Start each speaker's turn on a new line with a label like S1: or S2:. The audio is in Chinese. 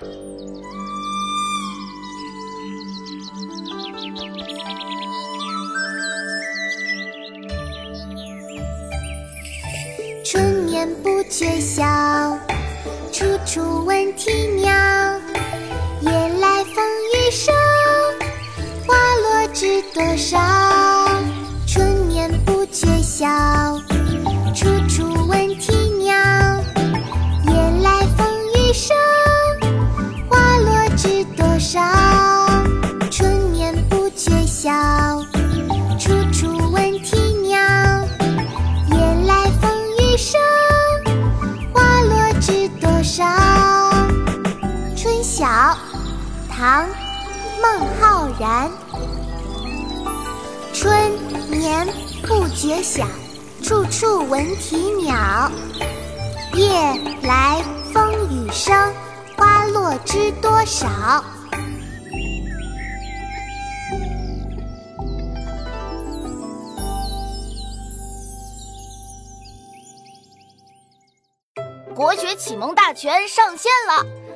S1: 春眠不觉晓处处闻啼鸟夜来风雨声花落知多少。春眠不觉晓。唐·孟浩然。春眠不觉晓，处处闻啼鸟。夜来风雨声，花落知多少。
S2: 国学启蒙大全上线了！